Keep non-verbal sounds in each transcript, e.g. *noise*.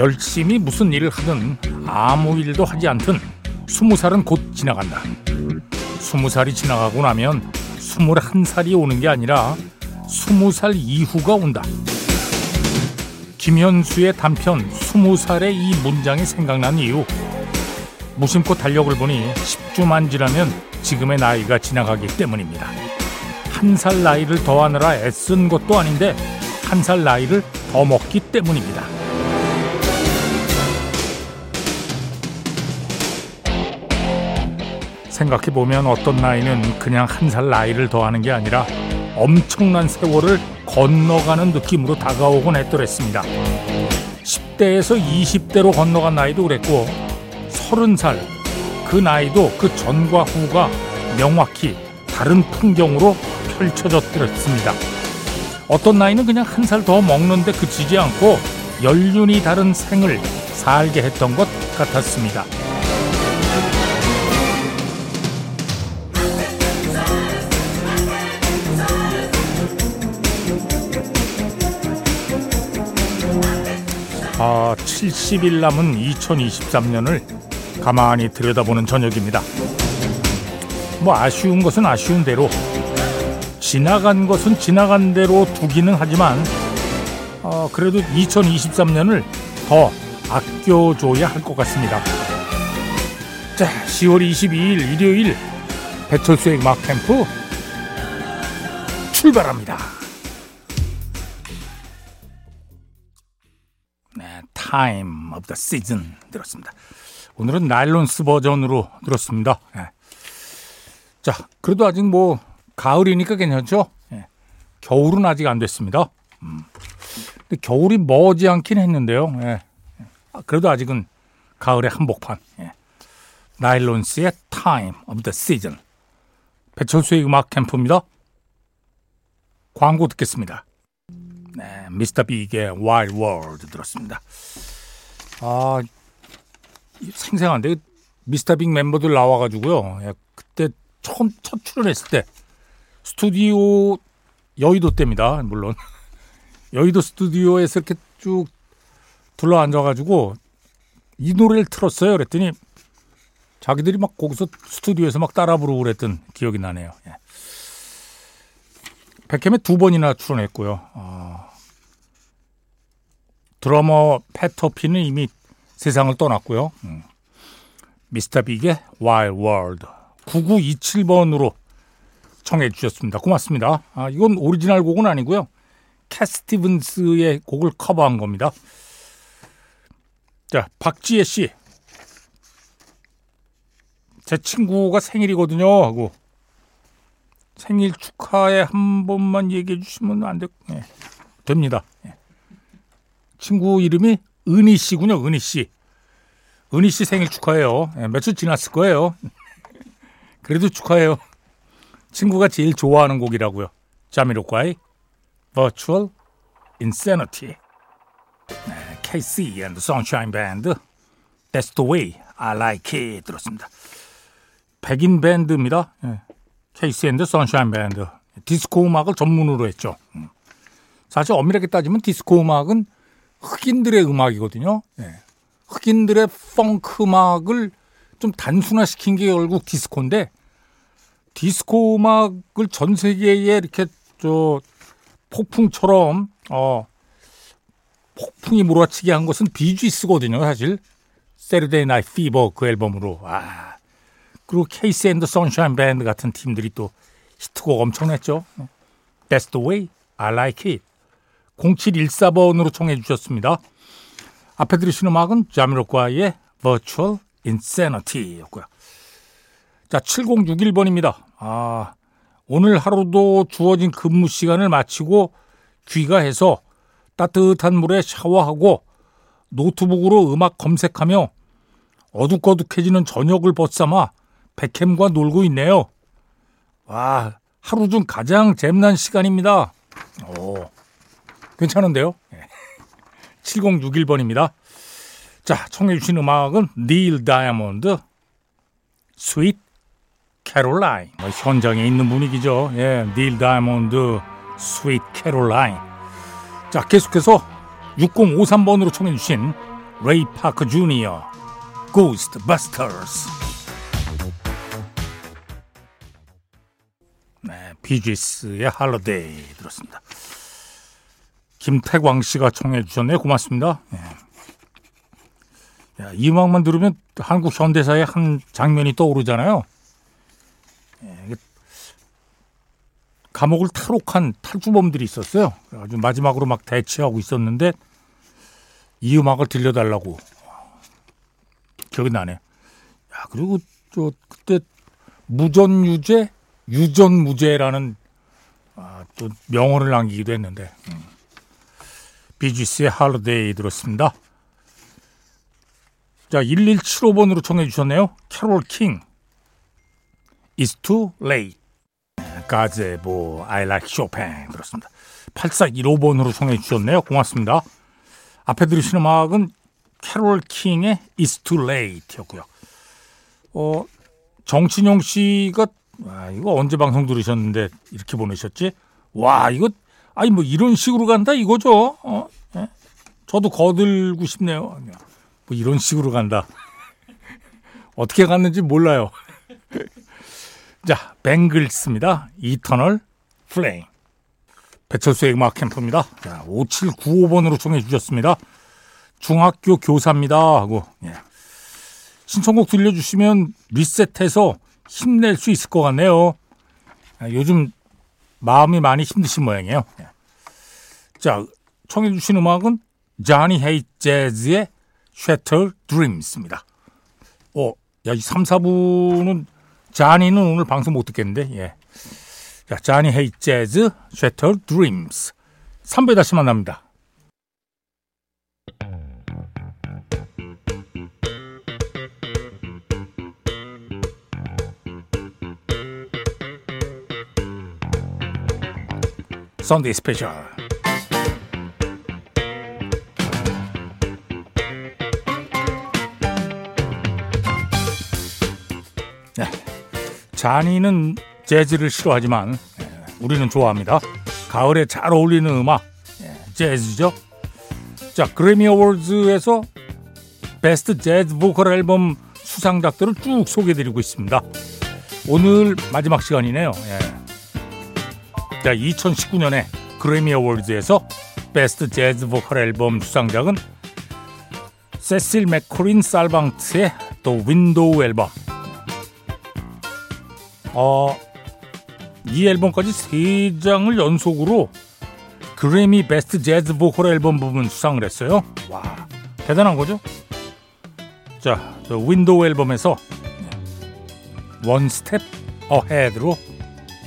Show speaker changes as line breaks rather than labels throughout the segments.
열심히 무슨 일을 하든 아무 일도 하지 않든 스무 살은 곧 지나간다. 스무 살이 지나가고 나면 스물한 살이 오는 게 아니라 스무 살 이후가 온다. 김현수의 단편 스무 살의 이 문장이 생각난 이유. 무심코 달력을 보니 10주만 지나면 지금의 나이가 지나가기 때문입니다. 한 살 나이를 더하느라 애쓴 것도 아닌데 한 살 나이를 더 먹기 때문입니다. 생각해보면 어떤 나이는 그냥 한 살 나이를 더하는 게 아니라 엄청난 세월을 건너가는 느낌으로 다가오곤 했더랬습니다. 10대에서 20대로 건너간 나이도 그랬고 30살 그 나이도 그 전과 후가 명확히 다른 풍경으로 펼쳐졌더랬습니다. 어떤 나이는 그냥 한 살 더 먹는데 그치지 않고 연륜이 다른 생을 살게 했던 것 같았습니다. 아, 70일 남은 2023년을 가만히 들여다보는 저녁입니다. 뭐 아쉬운 것은 아쉬운 대로 지나간 것은 지나간 대로 두기는 하지만 어, 그래도 2023년을 더 아껴줘야 할 것 같습니다. 자, 10월 22일 일요일 배철수의 음악 캠프 출발합니다. Time of the Season 들었습니다. 오늘은 나일론스 버전으로 들었습니다. 예. 자, 그래도 아직 뭐 가을이니까 괜찮죠? 예. 겨울은 아직 안 됐습니다. 음. 근데 겨울이 머지 않긴 했는데요. 예. 아, 그래도 아직은 가을의 한복판. 예. 나일론스의 Time of the Season. 배철수의 음악 캠프입니다. 광고 듣겠습니다. 네, 미스터 빅의 Wild World 들었습니다. 아, 생생한데 미스터 빅 멤버들 나와가지고요. 예, 그때 처음 첫 출연했을 때 스튜디오 여의도 때입니다. 물론 *laughs* 여의도 스튜디오에서 이렇게 쭉 둘러 앉아가지고 이 노래를 틀었어요. 그랬더니 자기들이 막 거기서 스튜디오에서 막 따라 부르고 그랬던 기억이 나네요. 예. 배캠에 두 번이나 출연했고요. 아, 드러머 팻 토피는 이미 세상을 떠났고요. 음. 미스터 빅의 Wild World 9927번으로 청해 주셨습니다. 고맙습니다. 아, 이건 오리지널 곡은 아니고요. 캣 스티븐스의 곡을 커버한 겁니다. 자, 박지혜 씨. 제 친구가 생일이거든요. 하고 생일 축하에 한 번만 얘기해 주시면 안 돼. 네. 됩니다. 네. 친구 이름이 은희 씨군요. 은희 씨. 은희 씨 생일 축하해요. 네, 며칠 지났을 거예요. *laughs* 그래도 축하해요. 친구가 제일 좋아하는 곡이라고요. 자미로과의 Virtual Insanity. 네, KC and Sunshine Band. That's the way I like it 들었습니다. 백인 밴드입니다. And the Sunshine Band. 디스코 음악을 전문으로 했죠. 음. 사실 엄밀하게 따지면 디스코 음악은 흑인들의 음악이거든요. 네. 흑인들의 펑크 음악을 좀 단순화시킨 게 결국 디스코인데 디스코 음악을 전 세계에 이렇게 저 폭풍처럼 어 폭풍이 몰아치게 한 것은 비주이스거든요, 사실. Saturday Night Fever 그 앨범으로. 아. 그리고 KC and the Sunshine Band 같은 팀들이 또 히트곡 엄청 냈죠. That's the way I like it. 0714번으로 청해 주셨습니다. 앞에 들으신 음악은 자미로콰이의 Virtual Insanity였고요. 자, 7061번입니다. 아, 오늘 하루도 주어진 근무 시간을 마치고 귀가해서 따뜻한 물에 샤워하고 노트북으로 음악 검색하며 어둑어둑해지는 저녁을 벗삼아 배캠과 놀고 있네요. 와, 하루 중 가장 잼난 시간입니다. 오, 괜찮은데요? *laughs* 7061번입니다. 자, 청해주신 음악은 닐 다이아몬드, Sweet Caroline. 뭐 현장에 있는 분위기죠. 예, 닐 다이아몬드, Sweet Caroline. 자, 계속해서 6053번으로 청해주신 레이 파크 주니어. 네, 비지스의 Holiday 들었습니다. 김태광 씨가 청해 주셨네요. 고맙습니다. 네. 야, 이 음악만 들으면 한국 현대사의 한 장면이 떠오르잖아요. 네, 감옥을 탈옥한 탈주범들이 있었어요. 아주 마지막으로 막 대치하고 있었는데 이 음악을 들려달라고 기억이 나네. 야 그리고 저 그때 무전유죄 유전무죄라는 아, 또 명언을 남기기도 했는데 음. 비지스의 할로데이 들었습니다. 자 1175번으로 청해 주셨네요. 캐롤 킹 It's too late. 가제보 I like Chopin 들었습니다. 8415번으로 청해 주셨네요. 고맙습니다. 앞에 들으신 음악은 캐롤 킹의 It's Too Late였고요. 어, 정신용 씨가 아, 이거 언제 방송 들으셨는데 이렇게 보내셨지? 와 이거 아니 뭐 이런 식으로 간다 이거죠? 어? 예? 저도 거들고 싶네요. 뭐 이런 식으로 간다. 어떻게 갔는지 몰라요. *laughs* 자, 뱅글스입니다. 이터널 플레임. 배철수의 음악 캠프입니다. 자, 5795번으로 청해 주셨습니다. 중학교 교사입니다. 하고, 예. 신청곡 들려주시면 리셋해서 힘낼 수 있을 것 같네요. 아, 요즘 마음이 많이 힘드신 모양이에요. 예. 자, 청해 주신 음악은 자니 헤이 재즈의 Shatter Dreams입니다. 어, 야, 이 3, 4부는 자니는 오늘 방송 못 듣겠는데, 예. 자, 자니 헤이 재즈, Shatter Dreams. 3부에 다시 만납니다. Sunday Special 네. 자니는 재즈를 싫어하지만 예, 우리는 좋아합니다. 가을에 잘 어울리는 음악 예, 재즈죠. 자 그래미 어워즈에서 베스트 재즈 보컬 앨범 수상작들을 쭉 소개해드리고 있습니다. 오늘 마지막 시간이네요. 예. 자, 2019년에 그래미 어워즈에서 베스트 재즈 보컬 앨범 수상작은 세실 맥로린 살방트의 The Window 앨범. 어, 이 앨범까지 세 장을 연속으로 그래미 베스트 재즈 보컬 앨범 부분 수상을 했어요. 와, 대단한 거죠? 자, Window 앨범에서 One Step Ahead로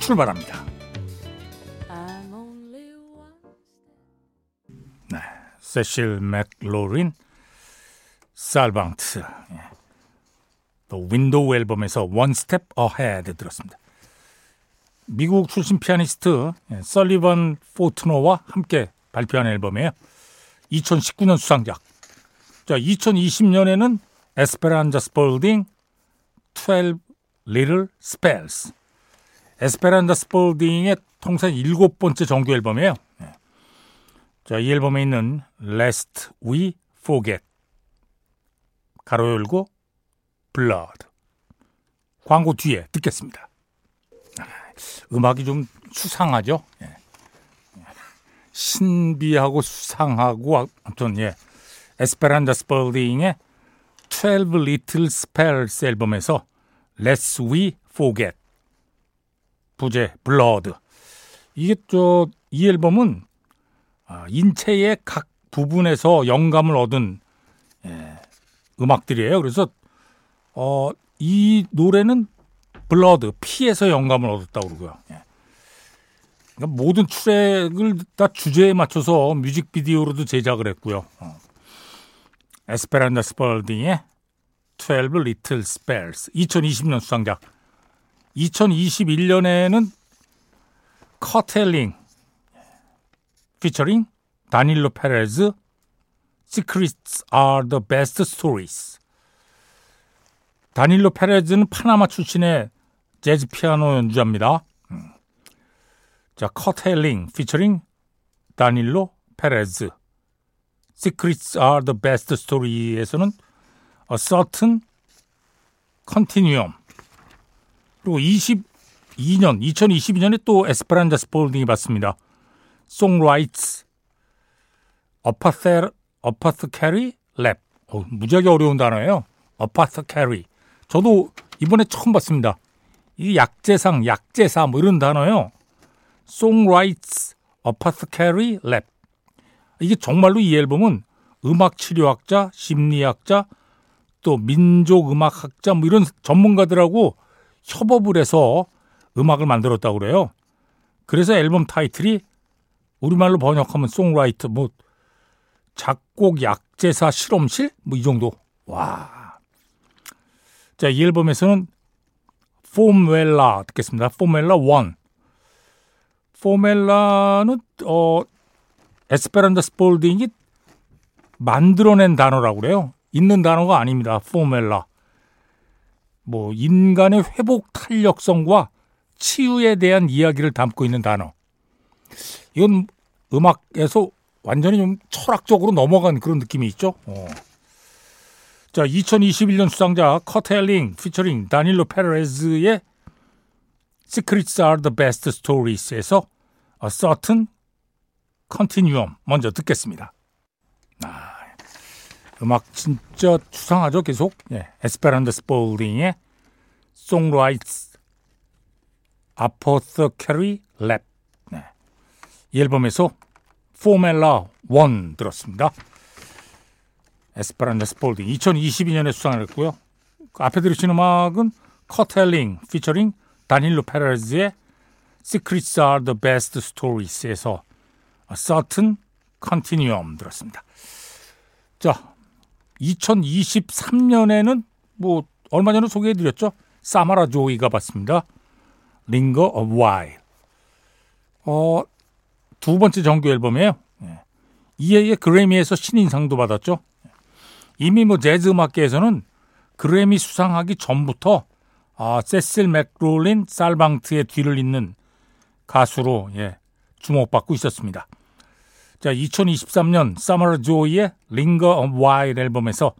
출발합니다. 세실 맥로린 살방트 The Window 앨범에서 One Step Ahead 들었습니다. 미국 출신 피아니스트 예, 설리번 포트노와 함께 발표한 앨범이에요. 2019년 수상작. 자, 2020년에는 에스페란자 스폴딩 12 Little Spells. 에스페란자 스폴딩의 통상 일곱 번째 정규 앨범이에요. 자, 이 앨범에 있는 Lest We Forget 가로 열고 Blood 광고 뒤에 듣겠습니다. 아, 음악이 좀 수상하죠? 예. 신비하고 수상하고 아무튼 예. 에스페란자 스펄딩의 12 Little Spells 앨범에서 Let's We Forget 부제 블러드 이게 저 이 앨범은 아, 인체의 각 부분에서 영감을 얻은 예, 음악들이에요. 그래서 어, 이 노래는 blood 피에서 영감을 얻었다고 그러고요. 예. 그러니까 모든 트랙을 다 주제에 맞춰서 뮤직비디오로도 제작을 했고요. 어. 에스페란자 스펄딩의 12 Little Spells 2020년 수상작 2021년에는 커트 엘링 featuring 다닐로 페레즈 Secrets are the best stories. 다닐로 페레즈는 파나마 출신의 재즈 피아노 연주자입니다. 음. 자, 커텔링 피처링 다닐로 페레즈 Secrets are the best story에서는 A certain continuum. 그리고 22년, 2022년에 또 에스페란자 스폴딩이 받습니다. Songwrites Apothecary Lab. 어, 무지하게 어려운 단어예요. Apothecary. 저도 이번에 처음 봤습니다. 이 약재상, 약재사 뭐 이런 단어요. Songwrites Apothecary Lab. 이게 정말로 이 앨범은 음악 치료학자, 심리학자, 또 민족 음악학자 뭐 이런 전문가들하고 협업을 해서 음악을 만들었다고 그래요. 그래서 앨범 타이틀이 우리말로 번역하면 songwriter 뭐 작곡 약제사 실험실 뭐 이 정도. 와. 자, 이 앨범에서는 Formwela 듣겠습니다. Formwela 1. Formwela는 어 에스페란자 스폴딩이 만들어낸 단어라고 그래요. 있는 단어가 아닙니다. Formwela. 뭐 인간의 회복 탄력성과 치유에 대한 이야기를 담고 있는 단어. 이건 음악에서 완전히 좀 철학적으로 넘어간 그런 느낌이 있죠. 어. 자, 2021년 수상자 커텔링 피처링 다닐로 페레즈의 Secrets are the best stories에서 A certain continuum 먼저 듣겠습니다. 아, 음악 진짜 추상하죠 계속. 예, 에스페란자 스폴딩의 Songwrights Apothecary Lab. 네. 이 앨범에서 Formwela 1 들었습니다. 에스페란자 스폴딩 2022년에 수상을 했고요. 그 앞에 들으신 음악은 커텔링 피처링 다닐로 페레즈의 Secrets are the best stories에서 A certain continuum 들었습니다. 자, 2023년에는 뭐 얼마 전에 소개해드렸죠. 사마라 조이가 받습니다. Linger a While. 어, 두 번째 정규 앨범이에요. 예. 이에 그래미에서 신인상도 받았죠. 이미 뭐 재즈 음악계에서는 그래미 수상하기 전부터 아, 세실 맥롤린 살방트의 뒤를 잇는 가수로 예, 주목받고 있었습니다. 자, 2023년 사마라 조이의 Linger a While 앨범에서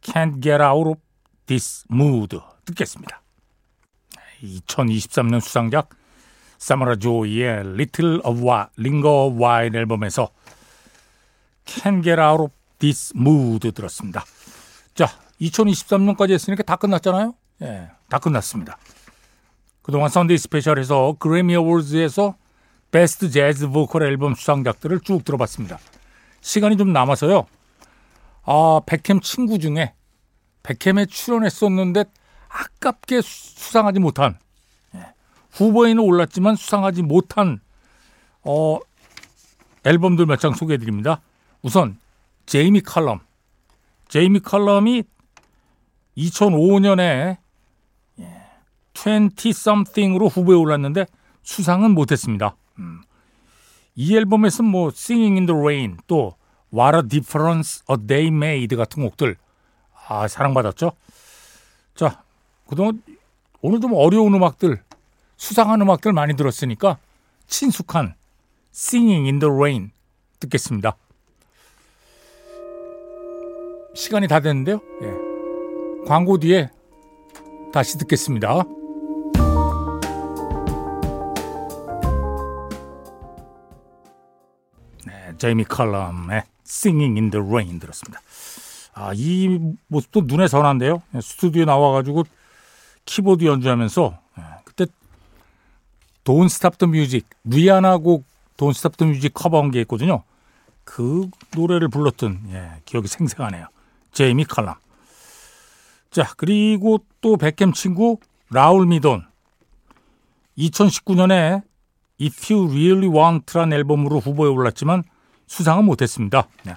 Can't Get Out of This Mood 듣겠습니다. 2023년 수상작 사마라 조이의 Little of While 앨범에서 Can't Get Out of This Mood 들었습니다. 자, 2023년까지 했으니까 다 끝났잖아요. 예, 다 끝났습니다. 그동안 Sunday Special에서 그래미 어워즈에서 베스트 재즈 보컬 앨범 수상작들을 쭉 들어봤습니다. 시간이 좀 남아서요. 아, 백캠 친구 중에 백캠에 출연했었는데 아깝게 수상하지 못한 예, 후보에는 올랐지만 수상하지 못한 어, 앨범들 몇 장 소개해드립니다. 우선 제이미 칼럼. 제이미 칼럼이 2005년에 20something으로 후보에 올랐는데 수상은 못했습니다. 음. 이 앨범에서 뭐 Singing in the Rain 또 What a Difference a Day Made 같은 곡들 아 사랑받았죠. 자 그동안 오늘 좀 어려운 음악들 수상한 음악들 많이 들었으니까 친숙한 Singing in the Rain 듣겠습니다. 시간이 다 됐는데요. 예. 광고 뒤에 다시 듣겠습니다. 네, 제이미 칼럼의 Singing in the Rain 들었습니다. 아, 이 모습도 눈에 선한데요. 예, 스튜디오에 나와가지고 키보드 연주하면서 Don't Stop the Music, 리아나 곡 Don't Stop the Music 커버한 게 있거든요. 그 노래를 불렀던 예, 기억이 생생하네요. 제이미 칼럼. 자, 그리고 또 백캠 친구 라울 미돈. 2019년에 If You Really Want란 앨범으로 후보에 올랐지만 수상은 못했습니다. 네.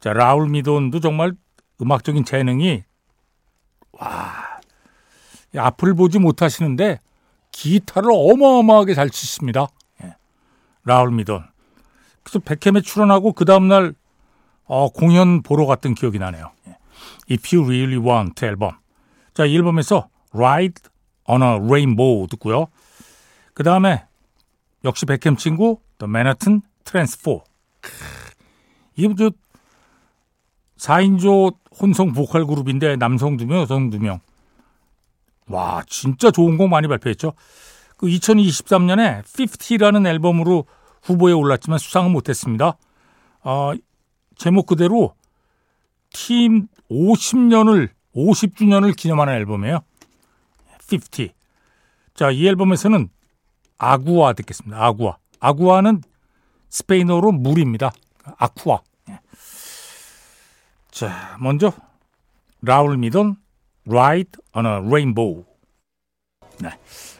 자, 라울 미돈도 정말 음악적인 재능이 와 앞을 보지 못하시는데 기타를 어마어마하게 잘 치십니다. 예. 라울 미돈. 그래서 백캠에 출연하고 그 다음날 어, 공연 보러 갔던 기억이 나네요. 예. If You Really Want 앨범. 자, 이 앨범에서 Ride on a Rainbow 듣고요. 그 다음에 역시 백캠 친구 The Manhattan Transfer. 이게 저 4인조 혼성 보컬 그룹인데 남성 2명, 여성 2명. 와, 진짜 좋은 곡 많이 발표했죠. 그 2023년에 50라는 앨범으로 후보에 올랐지만 수상은 못했습니다. 어, 제목 그대로 팀 50년을 50주년을 기념하는 앨범이에요. 50. 자, 이 앨범에서는 아구아 듣겠습니다. 아구아. 아구아는 스페인어로 물입니다. Agua. 예. 자, 먼저 라울 미돈 Ride on a Rainbow. 네.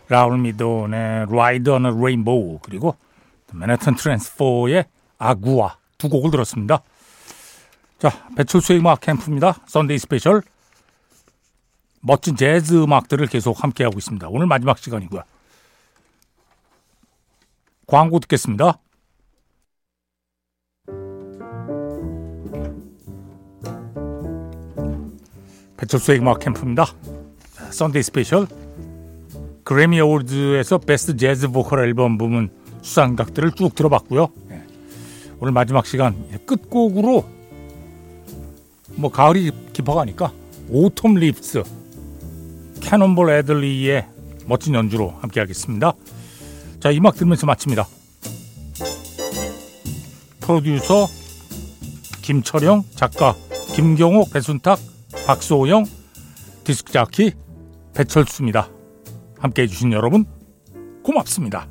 라울 미돈의 Ride on a Rainbow 그리고 맨해튼 트랜스퍼의 Agua 두 곡을 들었습니다. 자, 배철수의 음악 캠프입니다. Sunday Special. 멋진 재즈 음악들을 계속 함께하고 있습니다. 오늘 마지막 시간이고요. 광고 듣겠습니다. 배철수의 음악 캠프입니다. Sunday Special 그래미 어워드에서 베스트 재즈 보컬 앨범 부문 수상작들을 쭉 들어봤고요. 예. 오늘 마지막 시간 끝곡으로 뭐 가을이 깊어가니까 Autumn Leaves 캐논볼 애들리의 멋진 연주로 함께하겠습니다. 자, 이 음악 들으면서 마칩니다. 프로듀서 김철영, 작가 김경호, 배순탁, 박소영, 디스크자키 배철수입니다. 함께해 주신 여러분 고맙습니다.